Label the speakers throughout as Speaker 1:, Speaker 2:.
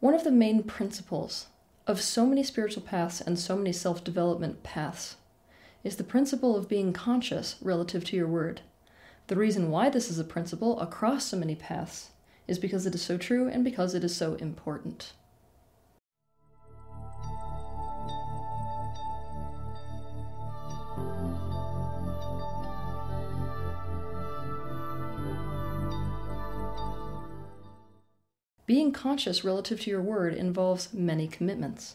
Speaker 1: One of the main principles of so many spiritual paths and so many self development paths is the principle of being conscious relative to your word. The reason why this is a principle across so many paths is because it is so true and because it is so important. Being conscious relative to your word involves many commitments.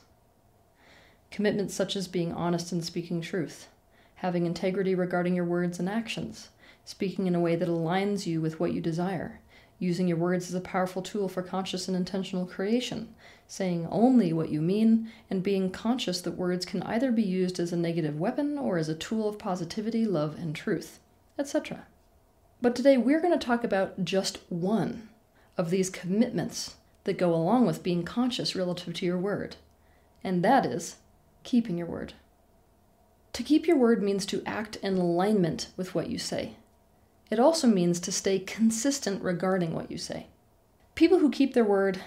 Speaker 1: Commitments such as being honest and speaking truth, having integrity regarding your words and actions, speaking in a way that aligns you with what you desire, using your words as a powerful tool for conscious and intentional creation, saying only what you mean, and being conscious that words can either be used as a negative weapon or as a tool of positivity, love, and truth, etc. But today we're going to talk about just one of these commitments that go along with being conscious relative to your word, and that is keeping your word. To keep your word means to act in alignment with what you say. It also means to stay consistent regarding what you say. People who keep their word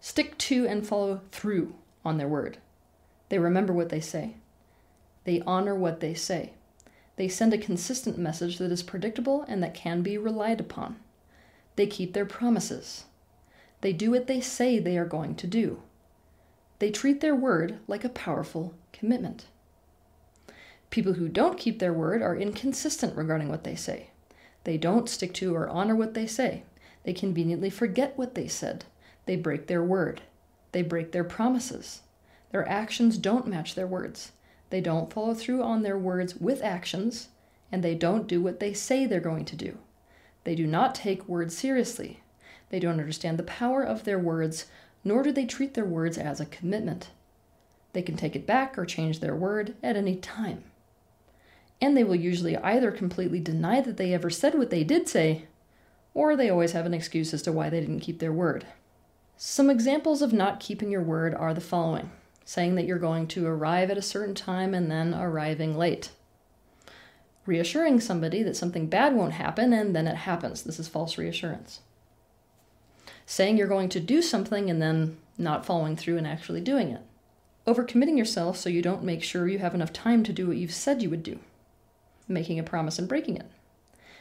Speaker 1: stick to and follow through on their word. They remember what they say. They honor what they say. They send a consistent message that is predictable and that can be relied upon. They keep their promises. They do what they say they are going to do. They treat their word like a powerful commitment. People who don't keep their word are inconsistent regarding what they say. They don't stick to or honor what they say. They conveniently forget what they said. They break their word. They break their promises. Their actions don't match their words. They don't follow through on their words with actions, and they don't do what they say they're going to do. They do not take words seriously. They don't understand the power of their words, nor do they treat their words as a commitment. They can take it back or change their word at any time. And they will usually either completely deny that they ever said what they did say, or they always have an excuse as to why they didn't keep their word. Some examples of not keeping your word are the following saying that you're going to arrive at a certain time and then arriving late reassuring somebody that something bad won't happen and then it happens. This is false reassurance. Saying you're going to do something and then not following through and actually doing it. Overcommitting yourself so you don't make sure you have enough time to do what you've said you would do. Making a promise and breaking it.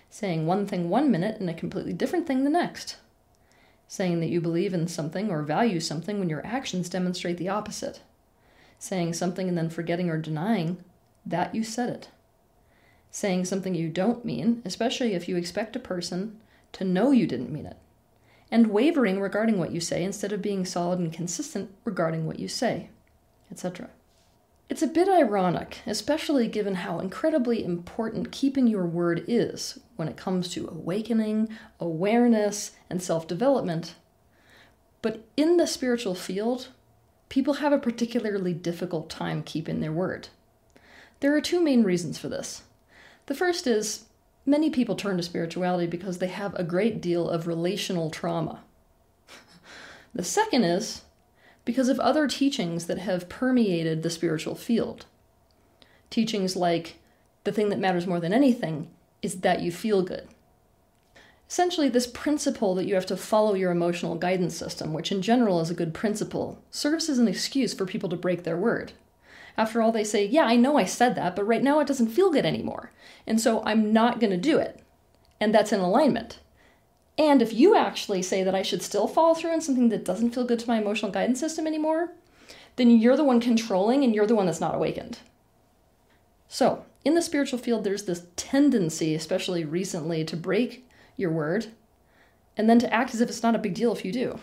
Speaker 1: Saying one thing one minute and a completely different thing the next. Saying that you believe in something or value something when your actions demonstrate the opposite. Saying something and then forgetting or denying that you said it saying something you don't mean, especially if you expect a person to know you didn't mean it, and wavering regarding what you say instead of being solid and consistent regarding what you say, etc. It's a bit ironic, especially given how incredibly important keeping your word is when it comes to awakening, awareness, and self development. But in the spiritual field, people have a particularly difficult time keeping their word. There are two main reasons for this. The first is many people turn to spirituality because they have a great deal of relational trauma. the second is because of other teachings that have permeated the spiritual field. Teachings like the thing that matters more than anything is that you feel good. Essentially, this principle that you have to follow your emotional guidance system, which in general is a good principle, serves as an excuse for people to break their word. After all, they say, Yeah, I know I said that, but right now it doesn't feel good anymore. And so I'm not going to do it. And that's in alignment. And if you actually say that I should still follow through on something that doesn't feel good to my emotional guidance system anymore, then you're the one controlling and you're the one that's not awakened. So, in the spiritual field, there's this tendency, especially recently, to break your word and then to act as if it's not a big deal if you do.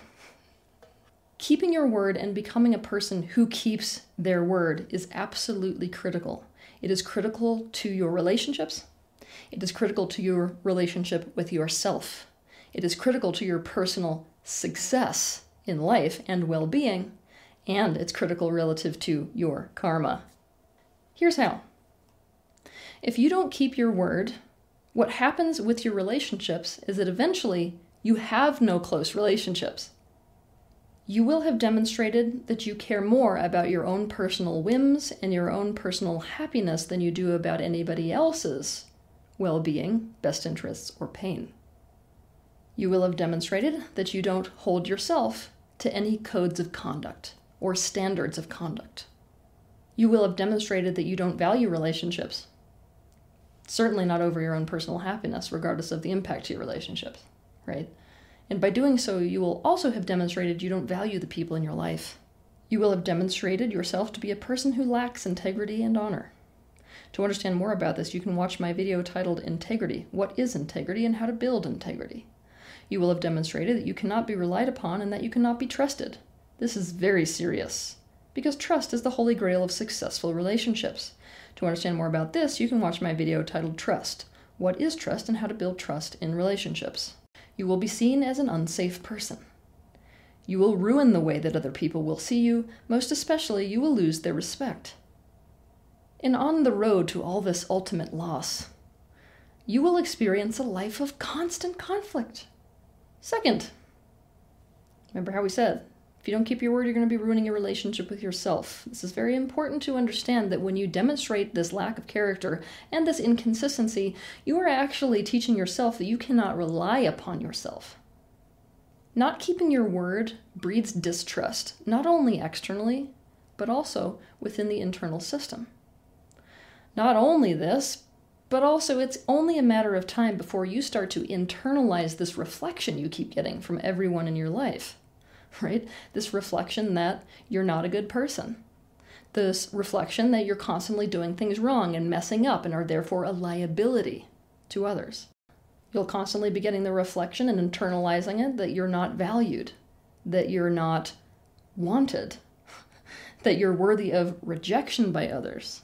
Speaker 1: Keeping your word and becoming a person who keeps their word is absolutely critical. It is critical to your relationships. It is critical to your relationship with yourself. It is critical to your personal success in life and well being. And it's critical relative to your karma. Here's how if you don't keep your word, what happens with your relationships is that eventually you have no close relationships you will have demonstrated that you care more about your own personal whims and your own personal happiness than you do about anybody else's well being, best interests, or pain. You will have demonstrated that you don't hold yourself to any codes of conduct or standards of conduct. You will have demonstrated that you don't value relationships. Certainly not over your own personal happiness, regardless of the impact to your relationships, right? And by doing so, you will also have demonstrated you don't value the people in your life. You will have demonstrated yourself to be a person who lacks integrity and honor. To understand more about this, you can watch my video titled Integrity What is Integrity and How to Build Integrity. You will have demonstrated that you cannot be relied upon and that you cannot be trusted. This is very serious because trust is the holy grail of successful relationships. To understand more about this, you can watch my video titled Trust What is Trust and How to Build Trust in Relationships. You will be seen as an unsafe person. You will ruin the way that other people will see you, most especially, you will lose their respect. And on the road to all this ultimate loss, you will experience a life of constant conflict. Second, remember how we said if you don't keep your word, you're going to be ruining your relationship with yourself. This is very important to understand that when you demonstrate this lack of character and this inconsistency, you are actually teaching yourself that you cannot rely upon yourself. Not keeping your word breeds distrust, not only externally, but also within the internal system. Not only this, but also it's only a matter of time before you start to internalize this reflection you keep getting from everyone in your life. right? This reflection that you're not a good person. This reflection that you're constantly doing things wrong and messing up and are therefore a liability to others. You'll constantly be getting the reflection and internalizing it that you're not valued, that you're not wanted, that you're worthy of rejection by others.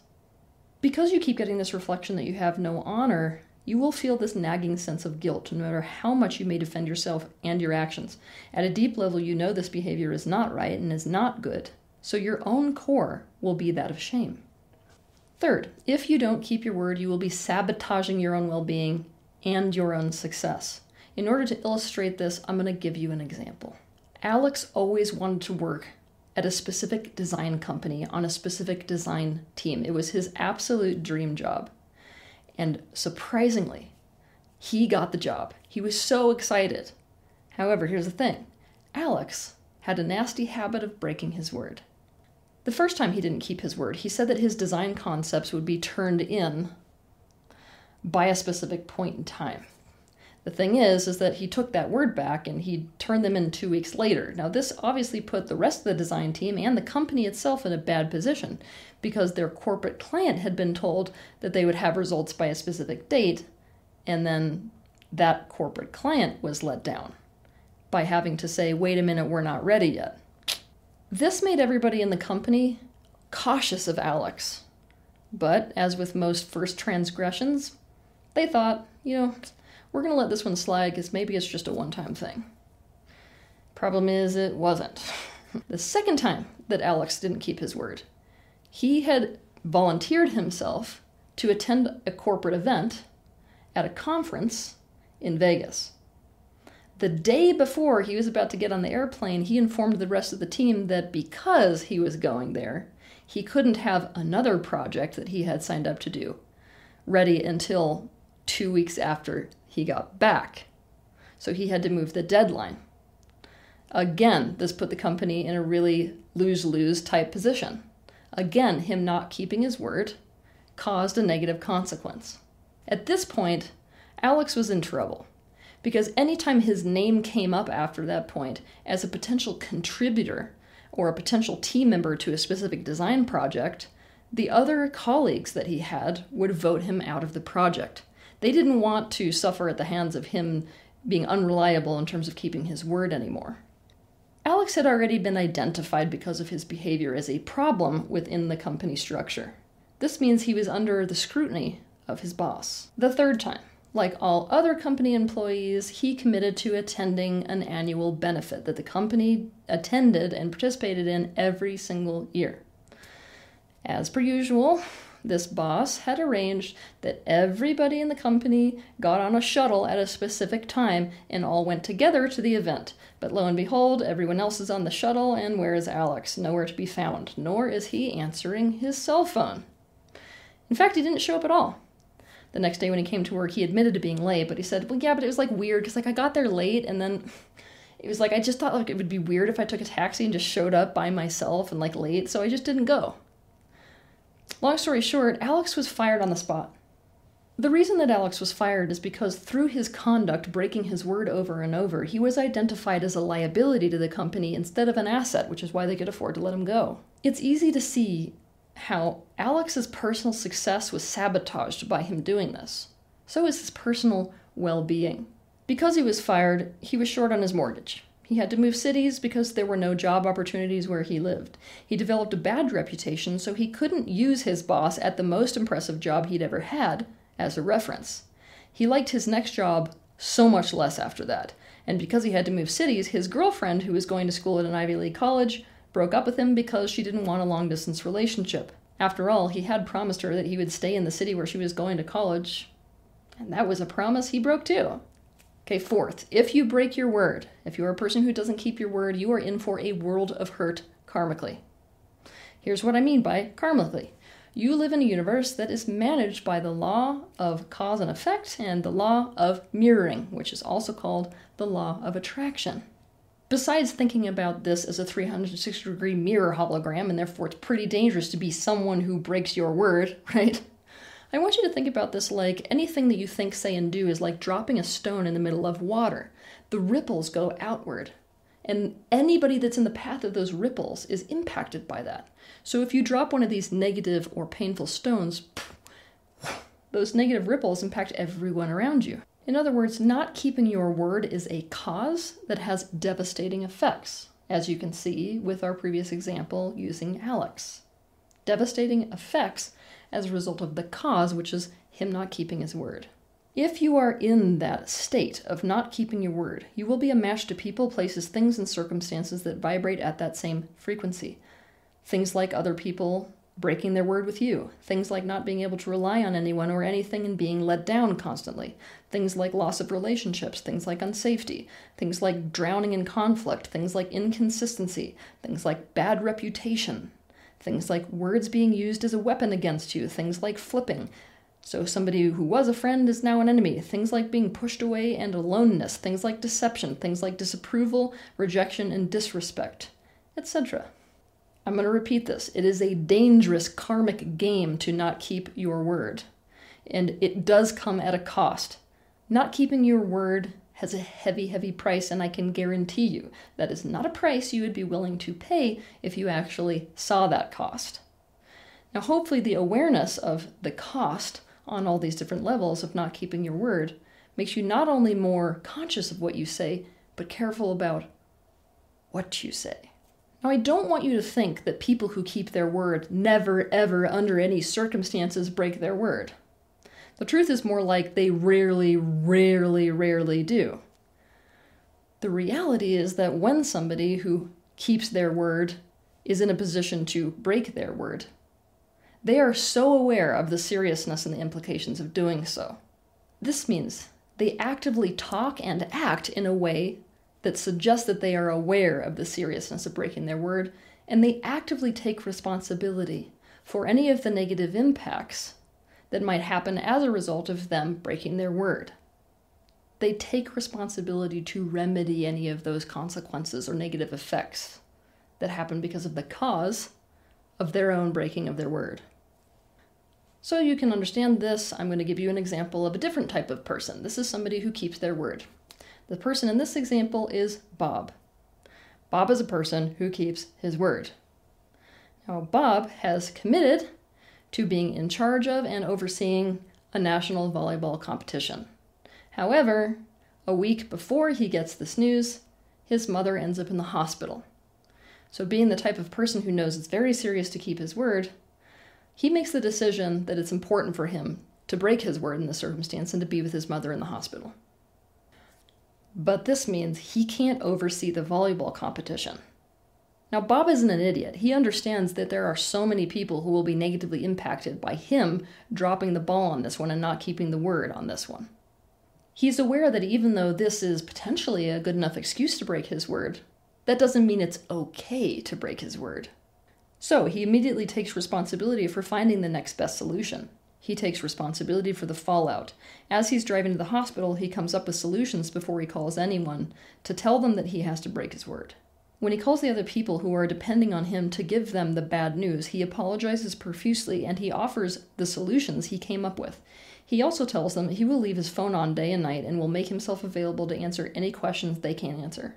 Speaker 1: Because you keep getting this reflection that you have no honor, you will feel this nagging sense of guilt no matter how much you may defend yourself and your actions. At a deep level, you know this behavior is not right and is not good, so your own core will be that of shame. Third, if you don't keep your word, you will be sabotaging your own well being and your own success. In order to illustrate this, I'm going to give you an example. Alex always wanted to work at a specific design company on a specific design team. It was his absolute dream job. And surprisingly, he got the job. He was so excited. However, here's the thing Alex had a nasty habit of breaking his word. The first time he didn't keep his word, he said that his design concepts would be turned in by a specific point in time. The thing is, is that he took that word back and he turned them in two weeks later. Now, this obviously put the rest of the design team and the company itself in a bad position because their corporate client had been told that they would have results by a specific date, and then that corporate client was let down by having to say, wait a minute, we're not ready yet. This made everybody in the company cautious of Alex. But as with most first transgressions, they thought, you know, we're going to let this one slide because maybe it's just a one time thing. Problem is, it wasn't. the second time that Alex didn't keep his word, he had volunteered himself to attend a corporate event at a conference in Vegas. The day before he was about to get on the airplane, he informed the rest of the team that because he was going there, he couldn't have another project that he had signed up to do ready until two weeks after he got back. So he had to move the deadline. Again, this put the company in a really lose lose type position. Again, him not keeping his word caused a negative consequence. At this point, Alex was in trouble because anytime his name came up after that point as a potential contributor or a potential team member to a specific design project, the other colleagues that he had would vote him out of the project. They didn't want to suffer at the hands of him being unreliable in terms of keeping his word anymore. Alex had already been identified because of his behavior as a problem within the company structure. This means he was under the scrutiny of his boss. The third time, like all other company employees, he committed to attending an annual benefit that the company attended and participated in every single year. As per usual, this boss had arranged that everybody in the company got on a shuttle at a specific time and all went together to the event. But lo and behold, everyone else is on the shuttle, and where is Alex? Nowhere to be found, nor is he answering his cell phone. In fact, he didn't show up at all. The next day when he came to work, he admitted to being late, but he said, Well, yeah, but it was like weird because like I got there late and then It was like I just thought like it would be weird if I took a taxi and just showed up by myself and like late, so I just didn't go. Long story short, Alex was fired on the spot. The reason that Alex was fired is because through his conduct breaking his word over and over, he was identified as a liability to the company instead of an asset, which is why they could afford to let him go. It's easy to see how Alex's personal success was sabotaged by him doing this. So is his personal well being. Because he was fired, he was short on his mortgage. He had to move cities because there were no job opportunities where he lived. He developed a bad reputation, so he couldn't use his boss at the most impressive job he'd ever had as a reference. He liked his next job so much less after that. And because he had to move cities, his girlfriend, who was going to school at an Ivy League college, broke up with him because she didn't want a long distance relationship. After all, he had promised her that he would stay in the city where she was going to college, and that was a promise he broke too. Okay, fourth, if you break your word, if you're a person who doesn't keep your word, you are in for a world of hurt karmically. Here's what I mean by karmically. You live in a universe that is managed by the law of cause and effect and the law of mirroring, which is also called the law of attraction. Besides thinking about this as a 360 degree mirror hologram, and therefore it's pretty dangerous to be someone who breaks your word, right? I want you to think about this like anything that you think, say, and do is like dropping a stone in the middle of water. The ripples go outward, and anybody that's in the path of those ripples is impacted by that. So if you drop one of these negative or painful stones, those negative ripples impact everyone around you. In other words, not keeping your word is a cause that has devastating effects, as you can see with our previous example using Alex. Devastating effects as a result of the cause, which is him not keeping his word. If you are in that state of not keeping your word, you will be a match to people, places, things, and circumstances that vibrate at that same frequency. Things like other people breaking their word with you, things like not being able to rely on anyone or anything and being let down constantly, things like loss of relationships, things like unsafety, things like drowning in conflict, things like inconsistency, things like bad reputation, Things like words being used as a weapon against you, things like flipping. So somebody who was a friend is now an enemy. Things like being pushed away and aloneness, things like deception, things like disapproval, rejection, and disrespect, etc. I'm going to repeat this. It is a dangerous karmic game to not keep your word. And it does come at a cost. Not keeping your word has a heavy, heavy price, and I can guarantee you that is not a price you would be willing to pay if you actually saw that cost. Now, hopefully, the awareness of the cost on all these different levels of not keeping your word makes you not only more conscious of what you say, but careful about what you say. Now, I don't want you to think that people who keep their word never, ever, under any circumstances, break their word. The truth is more like they rarely, rarely, rarely do. The reality is that when somebody who keeps their word is in a position to break their word, they are so aware of the seriousness and the implications of doing so. This means they actively talk and act in a way that suggests that they are aware of the seriousness of breaking their word, and they actively take responsibility for any of the negative impacts that might happen as a result of them breaking their word. They take responsibility to remedy any of those consequences or negative effects that happen because of the cause of their own breaking of their word. So you can understand this, I'm going to give you an example of a different type of person. This is somebody who keeps their word. The person in this example is Bob. Bob is a person who keeps his word. Now, Bob has committed to being in charge of and overseeing a national volleyball competition. However, a week before he gets this news, his mother ends up in the hospital. So, being the type of person who knows it's very serious to keep his word, he makes the decision that it's important for him to break his word in this circumstance and to be with his mother in the hospital. But this means he can't oversee the volleyball competition. Now, Bob isn't an idiot. He understands that there are so many people who will be negatively impacted by him dropping the ball on this one and not keeping the word on this one. He's aware that even though this is potentially a good enough excuse to break his word, that doesn't mean it's okay to break his word. So he immediately takes responsibility for finding the next best solution. He takes responsibility for the fallout. As he's driving to the hospital, he comes up with solutions before he calls anyone to tell them that he has to break his word. When he calls the other people who are depending on him to give them the bad news, he apologizes profusely and he offers the solutions he came up with. He also tells them he will leave his phone on day and night and will make himself available to answer any questions they can't answer.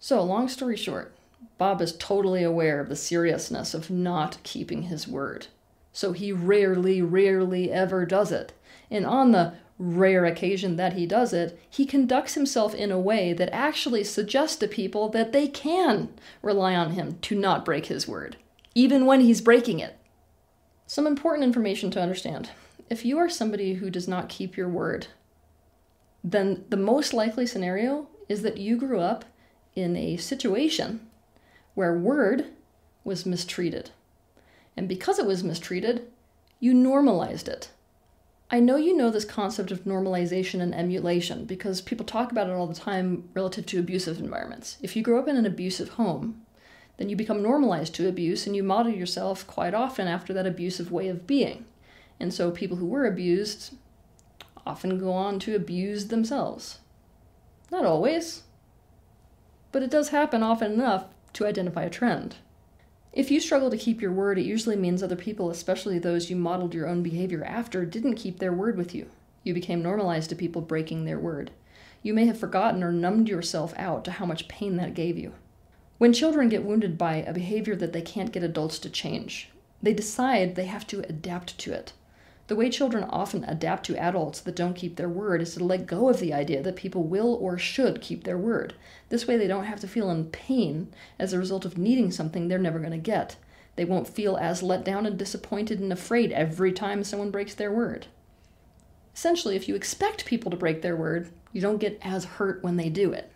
Speaker 1: So, long story short, Bob is totally aware of the seriousness of not keeping his word. So he rarely, rarely ever does it. And on the rare occasion that he does it, he conducts himself in a way that actually suggests to people that they can rely on him to not break his word, even when he's breaking it. Some important information to understand. If you are somebody who does not keep your word, then the most likely scenario is that you grew up in a situation where word was mistreated. And because it was mistreated, you normalized it. I know you know this concept of normalization and emulation because people talk about it all the time relative to abusive environments. If you grow up in an abusive home, then you become normalized to abuse and you model yourself quite often after that abusive way of being. And so people who were abused often go on to abuse themselves. Not always, but it does happen often enough to identify a trend. If you struggle to keep your word, it usually means other people, especially those you modeled your own behavior after, didn't keep their word with you. You became normalized to people breaking their word. You may have forgotten or numbed yourself out to how much pain that gave you. When children get wounded by a behavior that they can't get adults to change, they decide they have to adapt to it. The way children often adapt to adults that don't keep their word is to let go of the idea that people will or should keep their word. This way, they don't have to feel in pain as a result of needing something they're never going to get. They won't feel as let down and disappointed and afraid every time someone breaks their word. Essentially, if you expect people to break their word, you don't get as hurt when they do it.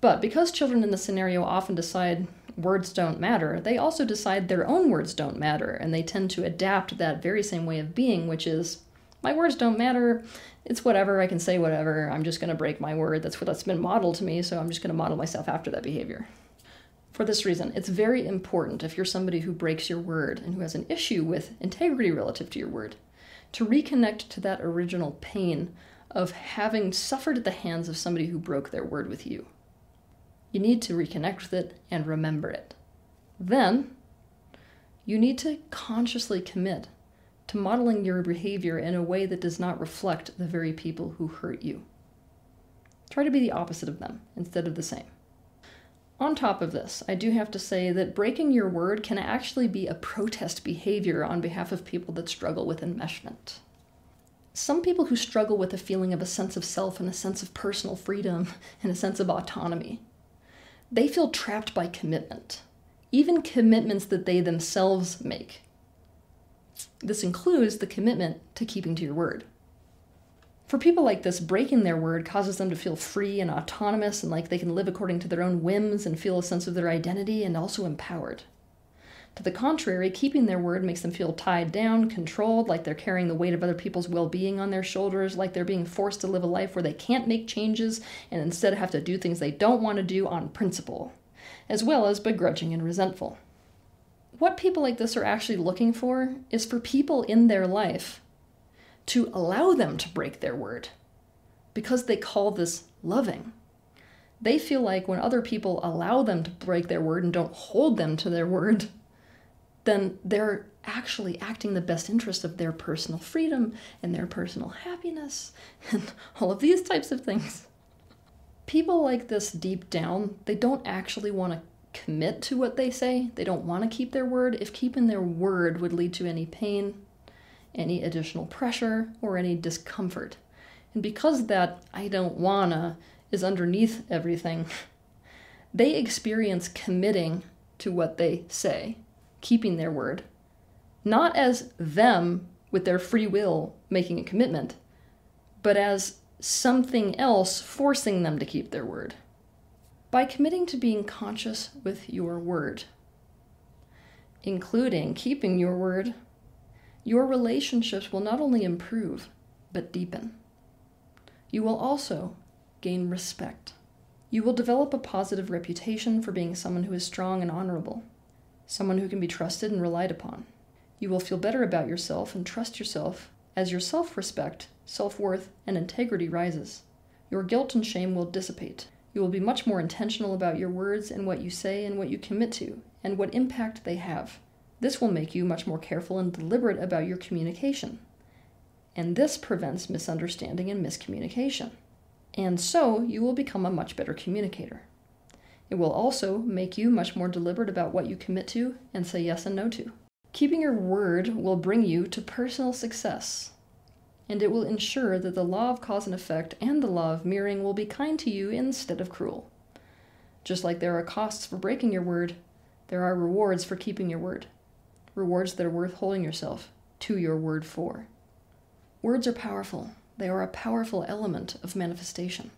Speaker 1: But because children in the scenario often decide words don't matter, they also decide their own words don't matter, and they tend to adapt that very same way of being, which is, my words don't matter, it's whatever, I can say whatever, I'm just going to break my word. That's what that's been modeled to me, so I'm just going to model myself after that behavior. For this reason, it's very important if you're somebody who breaks your word and who has an issue with integrity relative to your word, to reconnect to that original pain of having suffered at the hands of somebody who broke their word with you. You need to reconnect with it and remember it. Then, you need to consciously commit to modeling your behavior in a way that does not reflect the very people who hurt you. Try to be the opposite of them instead of the same. On top of this, I do have to say that breaking your word can actually be a protest behavior on behalf of people that struggle with enmeshment. Some people who struggle with a feeling of a sense of self and a sense of personal freedom and a sense of autonomy they feel trapped by commitment, even commitments that they themselves make. This includes the commitment to keeping to your word. For people like this, breaking their word causes them to feel free and autonomous and like they can live according to their own whims and feel a sense of their identity and also empowered. To the contrary, keeping their word makes them feel tied down, controlled, like they're carrying the weight of other people's well being on their shoulders, like they're being forced to live a life where they can't make changes and instead have to do things they don't want to do on principle, as well as begrudging and resentful. What people like this are actually looking for is for people in their life to allow them to break their word because they call this loving. They feel like when other people allow them to break their word and don't hold them to their word, then they're actually acting the best interest of their personal freedom and their personal happiness and all of these types of things. People like this deep down, they don't actually want to commit to what they say. They don't want to keep their word. If keeping their word would lead to any pain, any additional pressure, or any discomfort. And because that I don't wanna is underneath everything, they experience committing to what they say keeping their word, not as them with their free will making a commitment, but as something else forcing them to keep their word. By committing to being conscious with your word, including keeping your word, your relationships will not only improve, but deepen. You will also gain respect. You will develop a positive reputation for being someone who is strong and honorable someone who can be trusted and relied upon. You will feel better about yourself and trust yourself as your self respect, self worth, and integrity rises. Your guilt and shame will dissipate. You will be much more intentional about your words and what you say and what you commit to, and what impact they have. This will make you much more careful and deliberate about your communication. And this prevents misunderstanding and miscommunication. And so you will become a much better communicator. It will also make you much more deliberate about what you commit to and say yes and no to. Keeping your word will bring you to personal success, and it will ensure that the law of cause and effect and the law of mirroring will be kind to you instead of cruel. Just like there are costs for breaking your word, there are rewards for keeping your word, rewards that are worth holding yourself to your word for. Words are powerful, they are a powerful element of manifestation.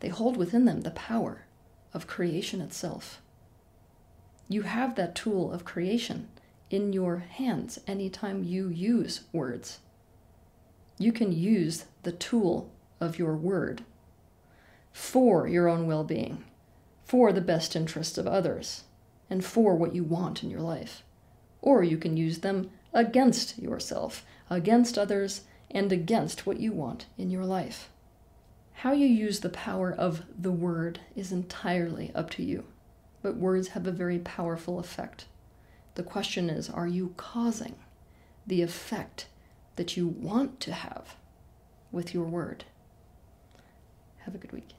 Speaker 1: They hold within them the power of creation itself. You have that tool of creation in your hands anytime you use words. You can use the tool of your word for your own well being, for the best interests of others, and for what you want in your life. Or you can use them against yourself, against others, and against what you want in your life. How you use the power of the word is entirely up to you, but words have a very powerful effect. The question is are you causing the effect that you want to have with your word? Have a good week.